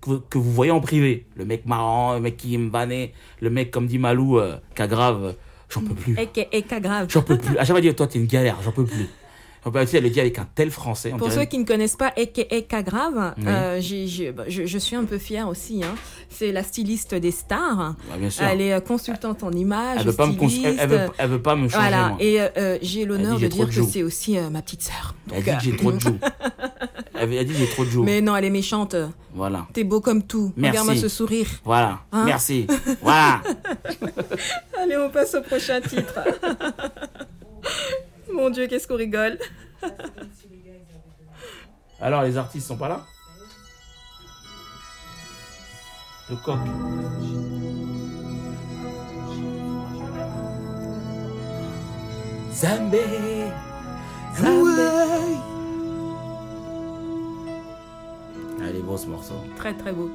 que, vous- que vous voyez en privé. Le mec marrant, le mec qui aime vanner, le mec, comme dit Malou, euh, qui grave, euh, j'en peux plus. Et, et, grave. J'en peux plus. À chaque fois, dit, toi, t'es une galère, j'en peux plus. [laughs] En fait, elle le dit avec un tel français. on Pour dirait- ceux qui ne connaissent pas Eka Grave, Oui. euh, bah, je, je suis un peu fière aussi. Hein. C'est la styliste des stars. Ouais, bien sûr. Elle est euh, consultante en images, Elle veut pas me cons- elle, veut, elle veut pas me changer. voilà, moi. et euh, j'ai l'honneur de dire de que c'est aussi euh, ma petite sœur. Elle dit que j'ai trop de [laughs] joues. Elle elle dit que j'ai trop de joues. Mais non, elle est méchante. Voilà. T'es beau comme tout. Regarde-moi ce sourire. Voilà. Hein Merci. voilà. [laughs] Allez, on passe au prochain titre. [laughs] Mon Dieu, qu'est-ce qu'on rigole. Alors, les artistes sont pas là? Le coq. Zambé. Zambé. Allez, beau ce morceau. Très, très beau.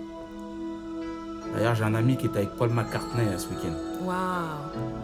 D'ailleurs, j'ai un ami qui était avec Paul McCartney euh, ce week-end. Waouh.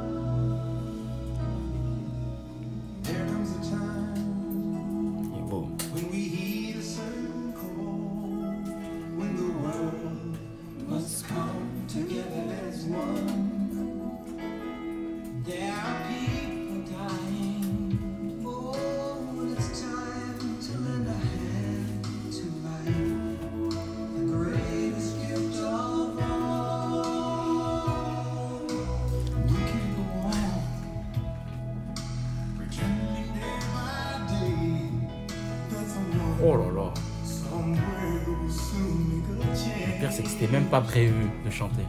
Même pas prévu de chanter.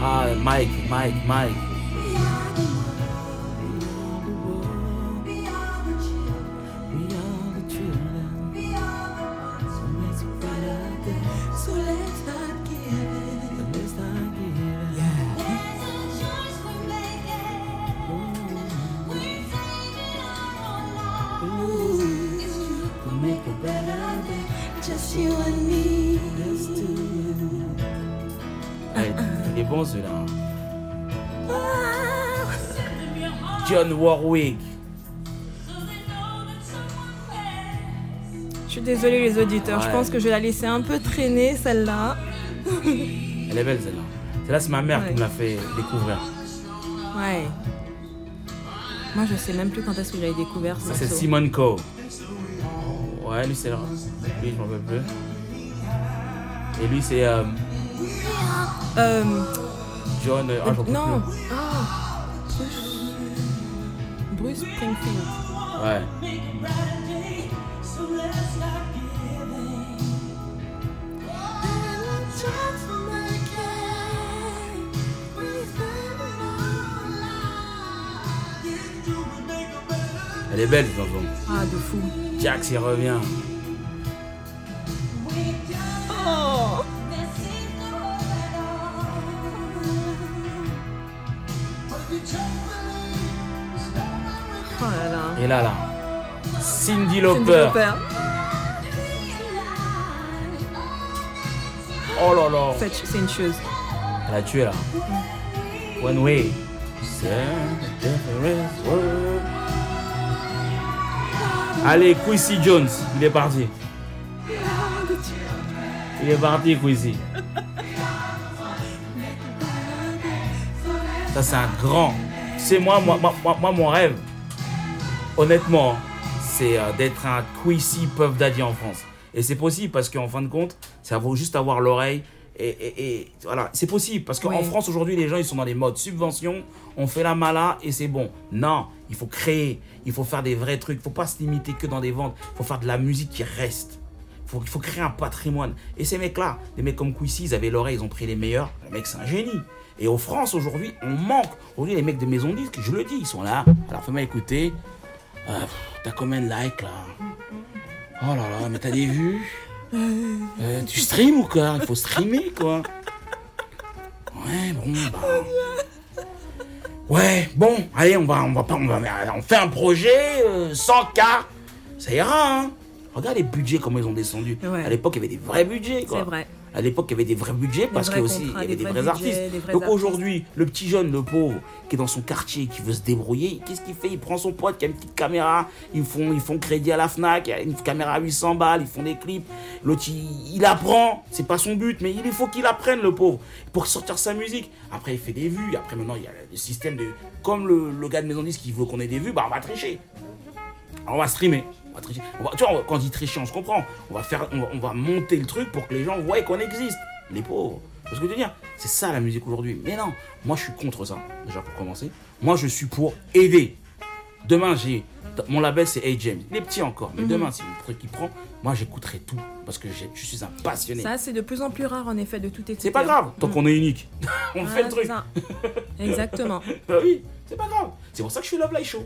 Ah, Mike, Mike, Mike. Désolée les auditeurs, je pense que je vais la laisser un peu traîner celle-là. Elle est belle celle-là. Celle-là, c'est ma mère qui me l'a fait découvrir. Ouais. Moi je sais même plus quand est-ce que j'avais découvert Ça, c'est morceau. Simon Coe. Ouais, lui, c'est là. Lui, je m'en rappelle plus. Et lui, c'est euh, Euh, John. euh, Ah, j'en non. plus. Ah. Bruce Springfield. Ouais. Elle est belle. Ah de fou. Jax, il revient. Oh. Oh là là. Et là, là. Cindy Cindy Lauper. Oh là là. C'est une chose. Elle a tué là. One way. Allez, Quincy Jones, il est parti. Il est parti, Quincy. Ça, c'est un grand. C'est moi, moi, moi, moi, moi, mon rêve, honnêtement, c'est euh, d'être un Quincy Puff Daddy en France. Et c'est possible parce qu'en fin de compte, ça vaut juste avoir l'oreille. Et, et- et voilà, c'est possible parce qu'en Oui. France aujourd'hui, les gens ils sont dans les modes subvention, on fait la mala et c'est bon. Non, il faut créer, il faut faire des vrais trucs, il faut pas se limiter que dans des ventes, il faut faire de la musique qui reste. Il faut créer un patrimoine. Et ces mecs-là, des mecs comme Quissy, ils avaient l'oreille, ils ont pris les meilleurs. Le mec, c'est un génie. Et en France, aujourd'hui, on manque. Aujourd'hui, les mecs de maison disques, je le dis, ils sont là. Alors, fais-moi écouter. Euh, pff, T'as combien de likes là? Oh là là, mais t'as des vues? Euh, Tu stream ou quoi Il faut streamer quoi. Ouais, bon, bah. Ouais, bon, allez, on va, on va pas, on va, on fait un projet, euh, 100K, ça ira, hein. Regarde les budgets, comment ils ont descendu. Ouais. À l'époque, il y avait des vrais budgets, quoi. C'est vrai. À l'époque, il y avait des vrais budgets parce qu'il y avait aussi il y avait des vrais artistes. vrais Donc aujourd'hui, le petit jeune, le pauvre, qui est dans son quartier, qui veut se débrouiller, qu'est-ce qu'il fait? Il prend son pote qui a une petite caméra, ils font, ils font crédit à la Fnac, une caméra à 800 balles, ils font des clips. L'autre, il, il apprend, c'est pas son but, mais il faut qu'il apprenne, le pauvre, pour sortir sa musique. Après, il fait des vues. Après, maintenant, il y a le système de. Comme le, le gars de Maison 10 qui veut qu'on ait des vues, bah on va tricher. On va streamer. Va tricher. On va- tu vois, quand on dit tricher, on se comprend. On va, faire, on, va, on va monter le truc pour que les gens voient qu'on existe. Les pauvres. C'est ce que je veux dire? C'est ça la musique aujourd'hui. Mais non, moi je suis contre ça, déjà pour commencer. Moi je suis pour aider. Demain, j'ai. Mon label c'est A James. Il est petit encore, mais demain, si le truc qui prend, moi j'écouterai tout. Parce que je suis un passionné. Ça, c'est de plus en plus rare en effet de tout écouter. C'est pas grave, tant qu'on est unique. [laughs] on fait le truc. ça. Exactement. [laughs] Bah oui, c'est pas grave. C'est pour ça que je suis Love Live Show.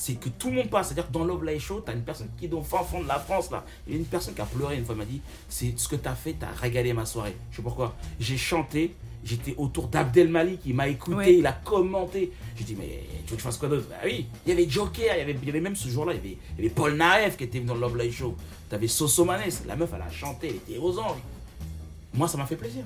C'est que tout le monde passe. C'est-à-dire que dans Love Live Show, t'as une personne qui est au fin fond de la France, là. Il y a une personne qui a pleuré une fois, m'a dit C'est ce que t'as fait, t'as régalé ma soirée. Je sais pourquoi. J'ai chanté, j'étais autour d'Abdel Malik, il m'a écouté, Ouais. il a commenté. J'ai dit Mais tu veux que je fasse quoi d'autre? Bah oui, il y avait Joker, il y avait, il y avait même ce jour-là, il y avait, il y avait Paul Naef qui était venu dans Love Live Show. T'avais Soso Manes, la meuf, elle a chanté, elle était aux anges. Moi, ça m'a fait plaisir.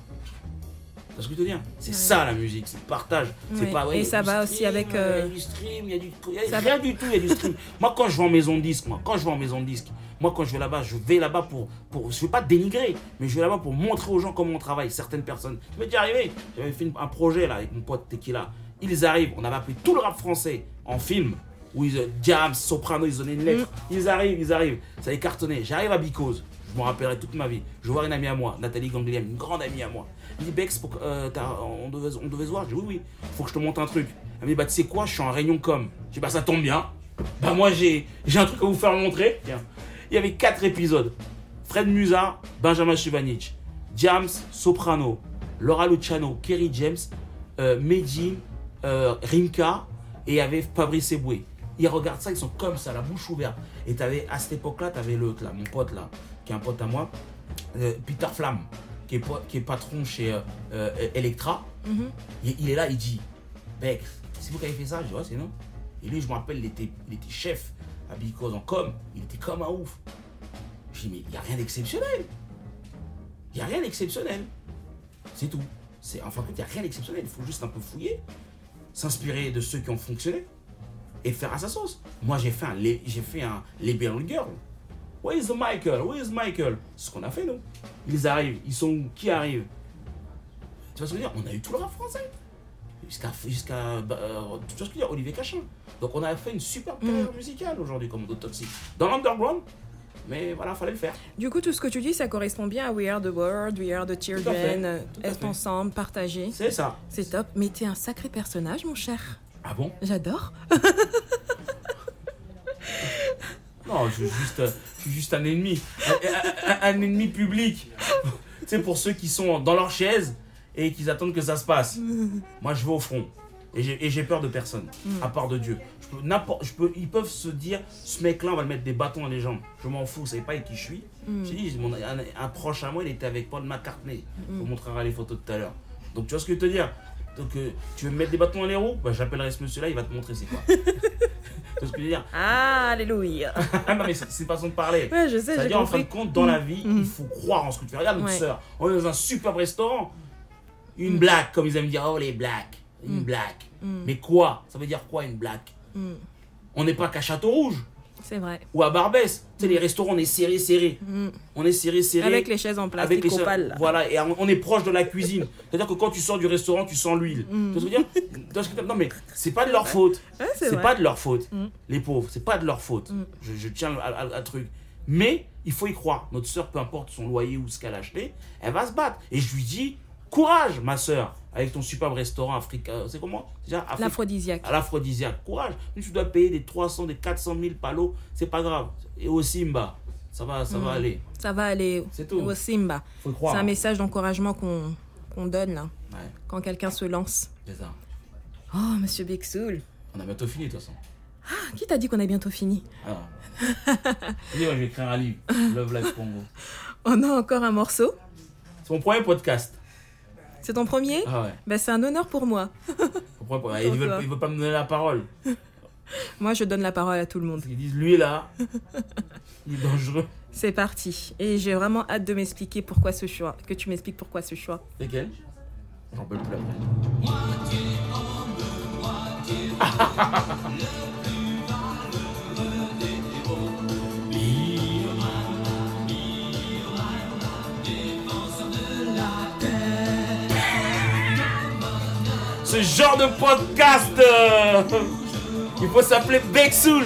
C'est ce que je veux te dire. C'est ça la musique, c'est le partage. C'est Ouais. pas, ouais, Et ça va aussi avec, euh, euh, Il y a du stream, il y a du. il y a ça rien va- du tout, il y a du stream. [laughs] moi, quand je vais en maison de disque, moi, quand je vais en maison de disque, moi, quand je vais là-bas, je vais là-bas pour, pour. Je veux pas dénigrer, mais je vais là-bas pour montrer aux gens comment on travaille. Certaines personnes. M'est déjà arrivé. J'avais fait un projet là avec mon pote Tequila. Ils arrivent, on avait appelé tout le rap français en film. Où ils, euh, Jams, Soprano, ils donnaient une lettre. Ils arrivent, ils arrivent. Ça est cartonné. J'arrive à Bicose. Je m'en rappellerai toute ma vie. Je vois une amie à moi, Nathalie Gangliam, une grande amie à moi. Que- euh, on, devait, se voir. Je dis oui, oui, faut que je te montre un truc. Elle me dit bah tu sais quoi, je suis en réunion com. Je dis bah ça tombe bien. Bah moi j'ai un truc à vous faire montrer. Il y avait quatre épisodes. Fred Musa, Benjamin Subanic, James Soprano, Laura Luciano, Kerry James, euh, Medine, euh, Rimka et il y avait Fabrice Eboué. Ils regardent ça, ils sont comme ça, la bouche ouverte. Et t'avais, à cette époque-là, tu avais l'autre, là, mon pote, là, qui est un pote à moi, euh, Peter Flamme, qui est, po- qui est patron chez euh, euh, Electra. il, il est là, il dit Beck, c'est vous qui avez fait ça? Je dis Ouais, c'est non. Et lui, je me rappelle, il était, il était chef à Because en com, il était comme un ouf. Je dis Mais il n'y a rien d'exceptionnel. Il n'y a rien d'exceptionnel. C'est tout. C'est, enfin, il n'y a rien d'exceptionnel. Il faut juste un peu fouiller, s'inspirer de ceux qui ont fonctionné et faire à sa sauce. Moi, j'ai fait un, j'ai fait un Girl. Where is Michael? Where is Michael? C'est ce qu'on a fait, nous. Ils arrivent. Ils sont où? Qui arrive? Tu vois ce que je veux dire? On a eu tout le rap français. Jusqu'à, jusqu'à bah, euh, tu vois ce que je veux dire? Olivier Cachin. Donc, on a fait une super carrière musicale aujourd'hui, comme d'autres Toxic. Dans l'underground, mais voilà, fallait le faire. Du coup, tout ce que tu dis, ça correspond bien à We Are the World, We Are the Children, euh, être ensemble, partager. C'est ça. C'est top. Mais t'es un sacré personnage, mon cher. Ah bon? J'adore. Non, je juste, euh, je suis juste un ennemi. Un, un- un ennemi public. tu sais, pour ceux qui sont dans leur chaise et qui attendent que ça se passe. Moi, je vais au front. Et j'ai peur de personne, à part de Dieu. Je peux, je peux, ils peuvent se dire, ce mec-là, on va le mettre des bâtons dans les jambes. Je m'en fous, vous savez pas avec qui je suis. J'ai dit, mon- un, un proche à moi, il était avec Paul McCartney. Je vous montrerai les photos tout à l'heure. Donc, tu vois ce que je veux te dire? Donc, euh, tu veux me mettre des bâtons dans les roues? Bah, J'appellerai ce monsieur-là, il va te montrer c'est quoi. [laughs] tu vois ce que je veux dire Ah, alléluia. [laughs] ah non, mais c'est une façon de parler. Ouais, je sais, C'est-à-dire, en fin de compte, dans la vie, il faut croire en ce que tu fais. Regarde notre Ouais. sœur, on est dans un superbe restaurant. Une blague, comme ils aiment dire, oh les blagues. Une blague. Mais quoi? Ça veut dire quoi une blague? On n'est pas qu'à Château Rouge C'est vrai. ou à Barbès. Tu sais, les restaurants, on est serré, serré. On est serré, serré. Avec les chaises en plastique Avec les chaises-. Voilà, et on est proche de la cuisine. C'est-à-dire que quand tu sors du restaurant, tu sens l'huile. Dire Tu veux dire? Non, mais c'est pas de leur faute. Ouais, c'est pas de leur faute. Les pauvres, c'est pas de leur faute. Mm. Je, je tiens à, à- à un truc. Mais il faut y croire. Notre soeur, peu importe son loyer ou ce qu'elle a acheté, elle va se battre. Et je lui dis courage, ma soeur, avec ton superbe restaurant africain. C'est comment Déjà, L'aphrodisiaque. l'aphrodisiaque. Courage. Tu dois payer des 300, des 400 000 palos, c'est pas grave. Et au Simba, ça va, ça va aller. Ça va aller C'est tout. au Simba. Faut y croire. C'est un message d'encouragement qu'on qu'on donne là, Ouais, quand quelqu'un se lance. c'est ça. Oh, monsieur Bexoul. On a bientôt fini de toute façon. Ah, qui t'a dit qu'on a bientôt fini? Alors. Dis, moi, je vais écrire un livre. Love Life Congo. [laughs] On a encore un morceau. C'est mon premier podcast. C'est ton premier Ah ouais. ben, C'est un honneur pour moi. [laughs] Mon premier- Il veut, il veut pas me donner la parole. [laughs] Moi, je donne la parole à tout le monde. Qu'ils disent, lui là, [laughs] il est dangereux. C'est parti. Et j'ai vraiment hâte de m'expliquer pourquoi ce choix. Que tu m'expliques pourquoi ce choix. C'est quel J'en peux plus après. Ce genre de podcast, euh, il faut s'appeler Bexoul.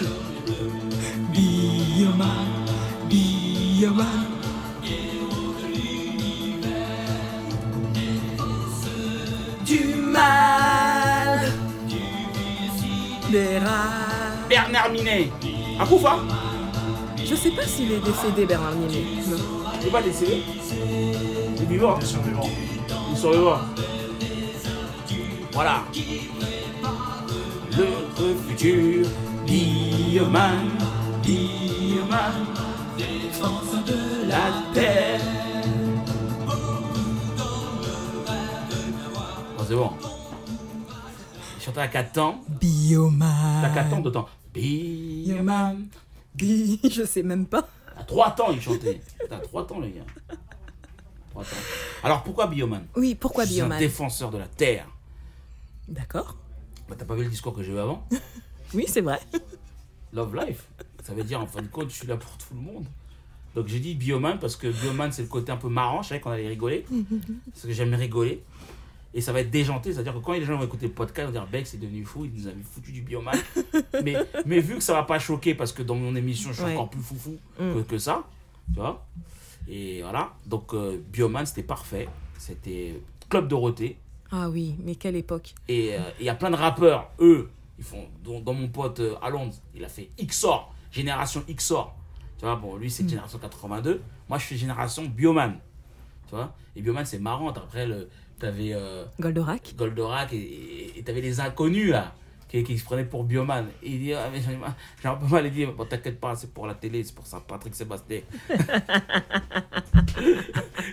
Du mal. Des rats. Bernard Minet. Un coup, hein Je sais pas s'il est décédé, Bernard Minet. Non. Il est pas décédé Il est vivant. Il est survivant. Il est survivant. Voilà. Le futur, Bioman, Bioman, force de la terre. Bon, c'est bon. Il chantait à 4 temps. Bioman. T'as 4 temps d'autant. Bioman. Bi- Je sais même pas. À 3 temps, il chantait. T'as 3 temps, les gars. 3 temps. Alors, pourquoi Bioman? Oui, pourquoi Je suis un Bioman? défenseur de la terre. D'accord. Bah, t'as pas vu le discours que j'ai eu avant [laughs] Oui, c'est vrai. [laughs] Love life. Ça veut dire, en fin de compte, je suis là pour tout le monde. Donc j'ai dit bioman parce que bioman, c'est le côté un peu marrant. Je savais qu'on allait rigoler. [laughs] Parce que j'aime rigoler. Et ça va être déjanté. C'est-à-dire que quand les gens vont écouter le podcast, ils vont dire Beck, c'est devenu fou, il nous avait foutu du bioman. mais, mais vu que ça va pas choquer, parce que dans mon émission, je suis Ouais. encore plus foufou Mm. que, que ça, tu vois. Et voilà. Donc, euh, Bioman, c'était parfait. C'était Club Dorothée. Ah oui, mais quelle époque. Et euh, il y a plein de rappeurs, eux, ils font. Dans, dans mon pote euh, à Londres, il a fait XOR, Génération XOR. Tu vois, bon, lui, c'est Génération 82. Moi, je suis Génération Bioman. Tu vois Et Bioman, c'est marrant. Après, le- t'avais. euh, Goldorak. Goldorak et et t'avais les inconnus là qui, qui se prenaient pour Bioman. Et il dit ah, mais j'ai un peu mal il dit bon t'inquiète pas c'est pour la télé c'est pour ça Patrick Sébastien. [laughs]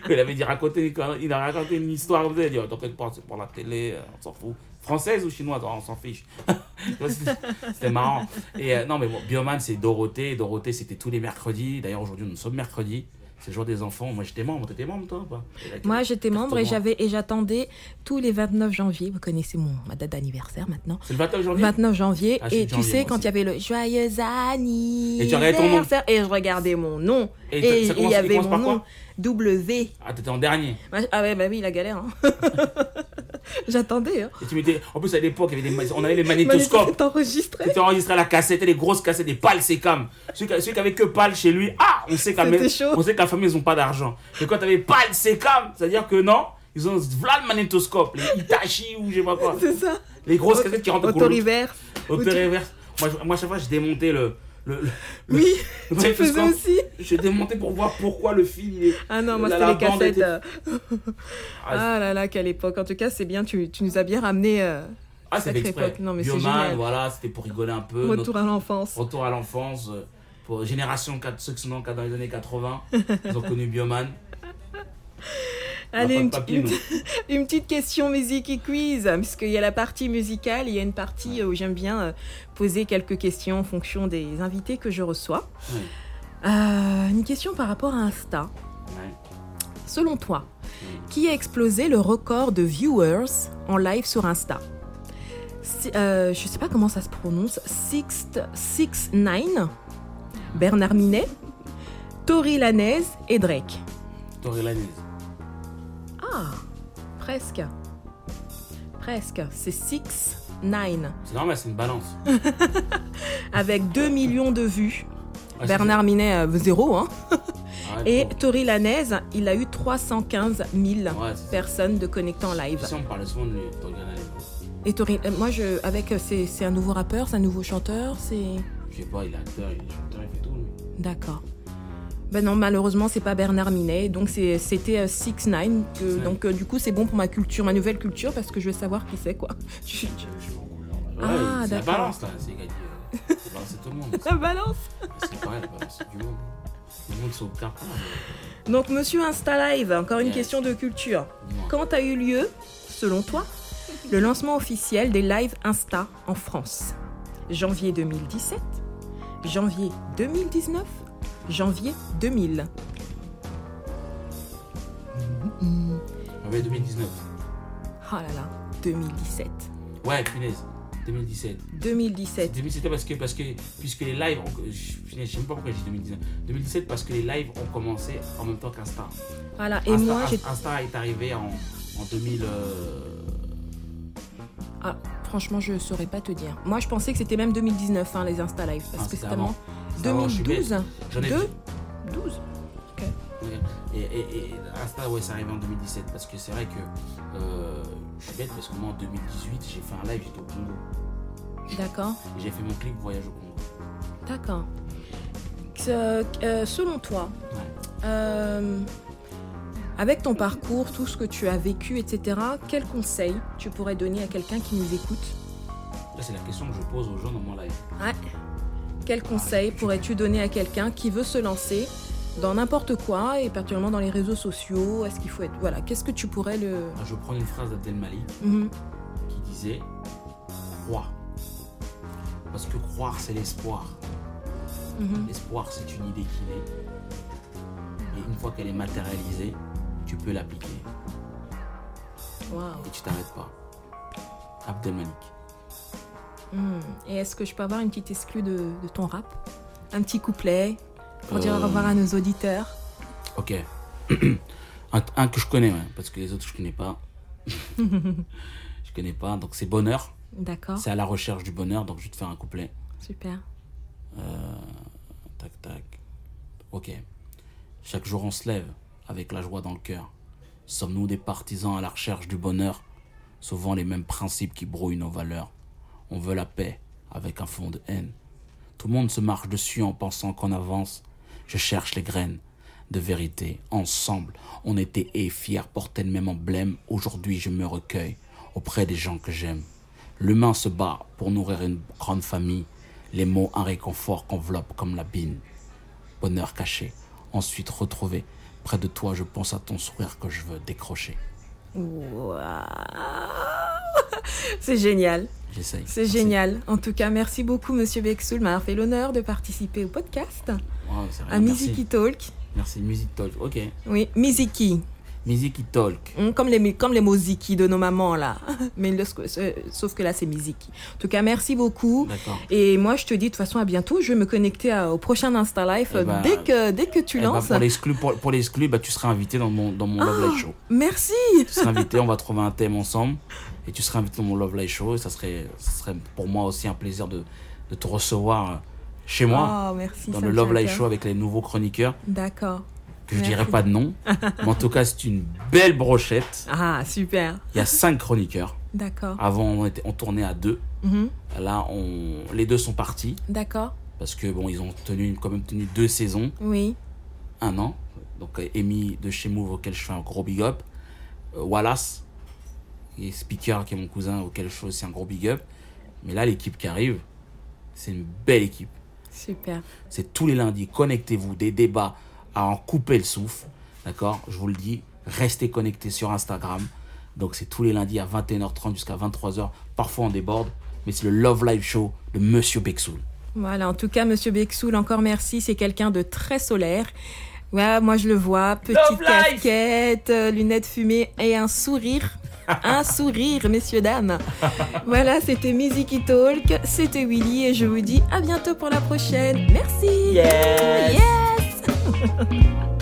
Il avait dit raconter il a raconté une histoire il dit oh, t'inquiète pas c'est pour la télé on s'en fout. Française ou chinoise Oh, on s'en fiche. [laughs] C'était c'était marrant. Et euh, non mais bon Bioman c'est Dorothée. Dorothée c'était tous les mercredis. D'ailleurs aujourd'hui nous sommes mercredi c'est le jour des enfants moi j'étais membre t'étais membre toi pas? Moi, j'étais membre et j'avais et j'attendais tous les 29 janvier. Vous connaissez mon ma date d'anniversaire maintenant. c'est le 29 janvier? 29 janvier Ah, et tu janvier, sais quand il y avait le joyeux Et tu regardais ton nom? anniversaire et je regardais mon nom Et et, il y avait mon nom W. ah t'étais en dernier Ah ouais bah oui la galère. hein. [laughs] [laughs] J'attendais. Hein. Et tu mettais, en plus à l'époque, on avait les magnétoscopes. T'es enregistré. Tu étais enregistré à la cassette, et les grosses cassettes, des pales Secam. Celui qui, celui qui avait que pales chez lui, ah, on sait qu'à C'était même- chaud. on sait qu'à la famille, ils n'ont pas d'argent. Mais quand tu avais pales Secam, c'est-à-dire que non, ils ont voilà le magnétoscope, les Hitachi ou je sais pas quoi. C'est ça. Les grosses cassettes qui rentrent au couloir. Auto-reverse. Auto-reverse. Moi, moi, à chaque fois, je démontais le. Le, le- Oui, [laughs] le tu faisais aussi. Je démontais pour voir pourquoi le fil. il est- Ah non, moi c'était les cassettes. était-. Ah, Ah là là, quelle époque. En tout cas, c'est bien, tu, tu nous as bien ramené euh, Ah, c'était exprès. époque. Non, mais c'est voilà, c'était pour rigoler un peu. Retour à l'enfance. Retour à l'enfance, euh, pour Génération 4, ceux qui sont dans les années 80, ils ont connu Bioman. [laughs] Allez, une, papier, une- nous. [laughs] une petite question musique et quiz, puisqu'il y a la partie musicale, il y a une partie où j'aime bien euh, poser quelques questions en fonction des invités que je reçois. Ouais. Euh, une question par rapport à Insta. Ouais. Selon toi, qui a explosé le record de viewers en live sur Insta? Si- euh, Je sais pas comment ça se prononce. Sixt, Six Nine, Bernard Minet, Tori Lanez et Drake. Tori Lanez. Ah, presque. Presque. C'est Six Nine C'est normal, c'est une balance. [laughs] avec 2 millions de vues. Ah, Bernard Minet, euh, zéro. Hein. ah Et bon. Tori Lanez, il a eu 315 000 Ouais, c'est- personnes de connectés en live. Sais, on parle souvent de lui, Tori Lanez. Et Tori, euh, moi, je, avec, euh, c'est, un nouveau rappeur, c'est un nouveau chanteur, c'est. Je sais pas, il est acteur, il est chanteur, il fait tout. D'accord. Ben non, malheureusement, c'est pas Bernard Minet, donc c'était 6 9 Ouais. Donc, euh, du coup, c'est bon pour ma culture, ma nouvelle culture, parce que je veux savoir qui c'est, quoi. [laughs] Ouais, Ah, c'est la d'accord. balance là, c'est gagné. Euh, tout le monde. [laughs] La balance C'est pareil, la balance du monde. Le monde sont. Donc, monsieur Insta Live, encore une Yes. question de culture. Quand a eu lieu, selon toi, le lancement officiel des lives Insta en France? Janvier 2017 Janvier 2019 Janvier 2000 Janvier 2019. Oh là là, 2017. Ouais, punaise. 2017. 2017. 2017 parce que, parce que puisque les lives, ont- je je sais même pas pourquoi j'ai dit 2019. 2017 parce que les lives ont commencé en même temps qu'Insta. Voilà, et moi, j'ai. Insta est arrivé en, en 2000. euh, Ah, franchement, je saurais pas te dire. Moi, je pensais que c'était même 2019, hein, les Insta Live. Parce Ah, que c'était c'est tellement. avant. C'était avant, je suis bête. 2012 J'en ai Deux 12 Et, et, et Insta, ouais, c'est arrivé en 2017 parce que c'est vrai que euh, je suis bête parce que moi en 2018, j'ai fait un live, j'étais au Congo. D'accord, Et J'ai fait mon clip Voyage au Congo. d'accord. Euh, euh, selon toi, Ouais. Euh, avec ton parcours, tout ce que tu as vécu, etc., quel conseil tu pourrais donner à quelqu'un qui nous écoute? Là, c'est la question que je pose aux gens dans mon live. Ouais. Quel conseil pourrais-tu donner à quelqu'un qui veut se lancer dans n'importe quoi et particulièrement dans les réseaux sociaux? Est-ce qu'il faut être voilà Qu'est-ce que tu pourrais le Je prends une phrase d'Abdel Malik Mhm. qui disait Crois. Parce que croire, c'est l'espoir. Mhm. L'espoir, c'est une idée qui naît. Et une fois qu'elle est matérialisée, tu peux l'appliquer. Et tu t'arrêtes pas. Abdel Malik. Mhm. Et est-ce que je peux avoir une petite exclue de, de ton rap? Un petit couplet pour dire au Euh, revoir à nos auditeurs? Ok. [clears throat] un, un que je connais, ouais, parce que les autres, je connais pas. [laughs] je connais pas. Donc, c'est Bonheur. D'accord, C'est à la recherche du bonheur. Donc, je vais te faire un couplet. super. Tac, tac. Ok. Chaque jour on se lève avec la joie dans le cœur. Sommes-nous des partisans à la recherche du bonheur Souvent les mêmes principes qui brouillent nos valeurs? On veut la paix avec un fond de haine. Tout le monde se marche dessus en pensant qu'on avance. Je cherche les graines de vérité. Ensemble, on était et fiers, portait le même emblème. Aujourd'hui, je me recueille auprès des gens que j'aime. L'humain se bat pour nourrir une grande famille. Les mots, un réconfort qu'enveloppe comme la bine. Bonheur caché, ensuite retrouvé. Près de toi, je pense à ton sourire que je veux décrocher. [laughs] C'est génial. J'essaye. C'est génial. En tout cas, merci beaucoup, Monsieur Bexoul, m'avoir fait l'honneur de participer au podcast rien, à. Miziki Talk. Merci, Music Talk. Ok. Oui, Miziki. Miziki Talk. Hum, Comme les, comme les moziki de nos mamans, là. [laughs] Mais le- sauf que là, c'est Miziki. En tout cas, merci beaucoup. D'accord. Et moi, je te dis de toute façon à bientôt. Je vais me connecter à- au prochain Insta Live Eh ben, dès, que, dès que tu Eh ben, lances. pour l'exclu, pour, pour l'exclu, bah, tu seras invité dans mon, dans mon Love Live Show. Merci. Tu seras invité, on va trouver un thème ensemble. Et tu seras invité dans mon Love Live Show. Et ça serait, ça serait pour moi aussi un plaisir de, de te recevoir euh, chez moi. Oh, merci. dans le Love Live. Show avec les nouveaux chroniqueurs. D'accord. Je Merci. dirais pas de nom. Mais en tout cas, c'est une belle brochette. Ah, super. Il y a cinq chroniqueurs. D'accord. Avant, on, était, on tournait à deux. Mhm. Là, on, les deux sont partis. D'accord. Parce que bon, ils ont tenu, quand même tenu deux saisons. Oui. un an. Donc Amy de chez Move auquel je fais un gros big up. Euh, Wallace, qui est speaker, qui est mon cousin, auquel je fais aussi un gros big up. Mais là, l'équipe qui arrive, c'est une belle équipe. Super. C'est tous les lundis. Connectez-vous, des débats à en couper le souffle. D'accord? Je vous le dis, restez connectés sur Instagram. Donc c'est tous les lundis à 21h30 jusqu'à 23h. Parfois on déborde, mais c'est le Love Live Show de Monsieur Bexoul. Voilà, en tout cas, Monsieur Bexoul, encore merci. C'est quelqu'un de très solaire. Ouais, moi je le vois, petite casquette, euh, lunettes fumées et un sourire. [laughs] Un sourire, messieurs, dames. Voilà, c'était Miziki Talk, c'était Willy et je vous dis à bientôt pour la prochaine. Merci. Yes Yes Ha ha ha.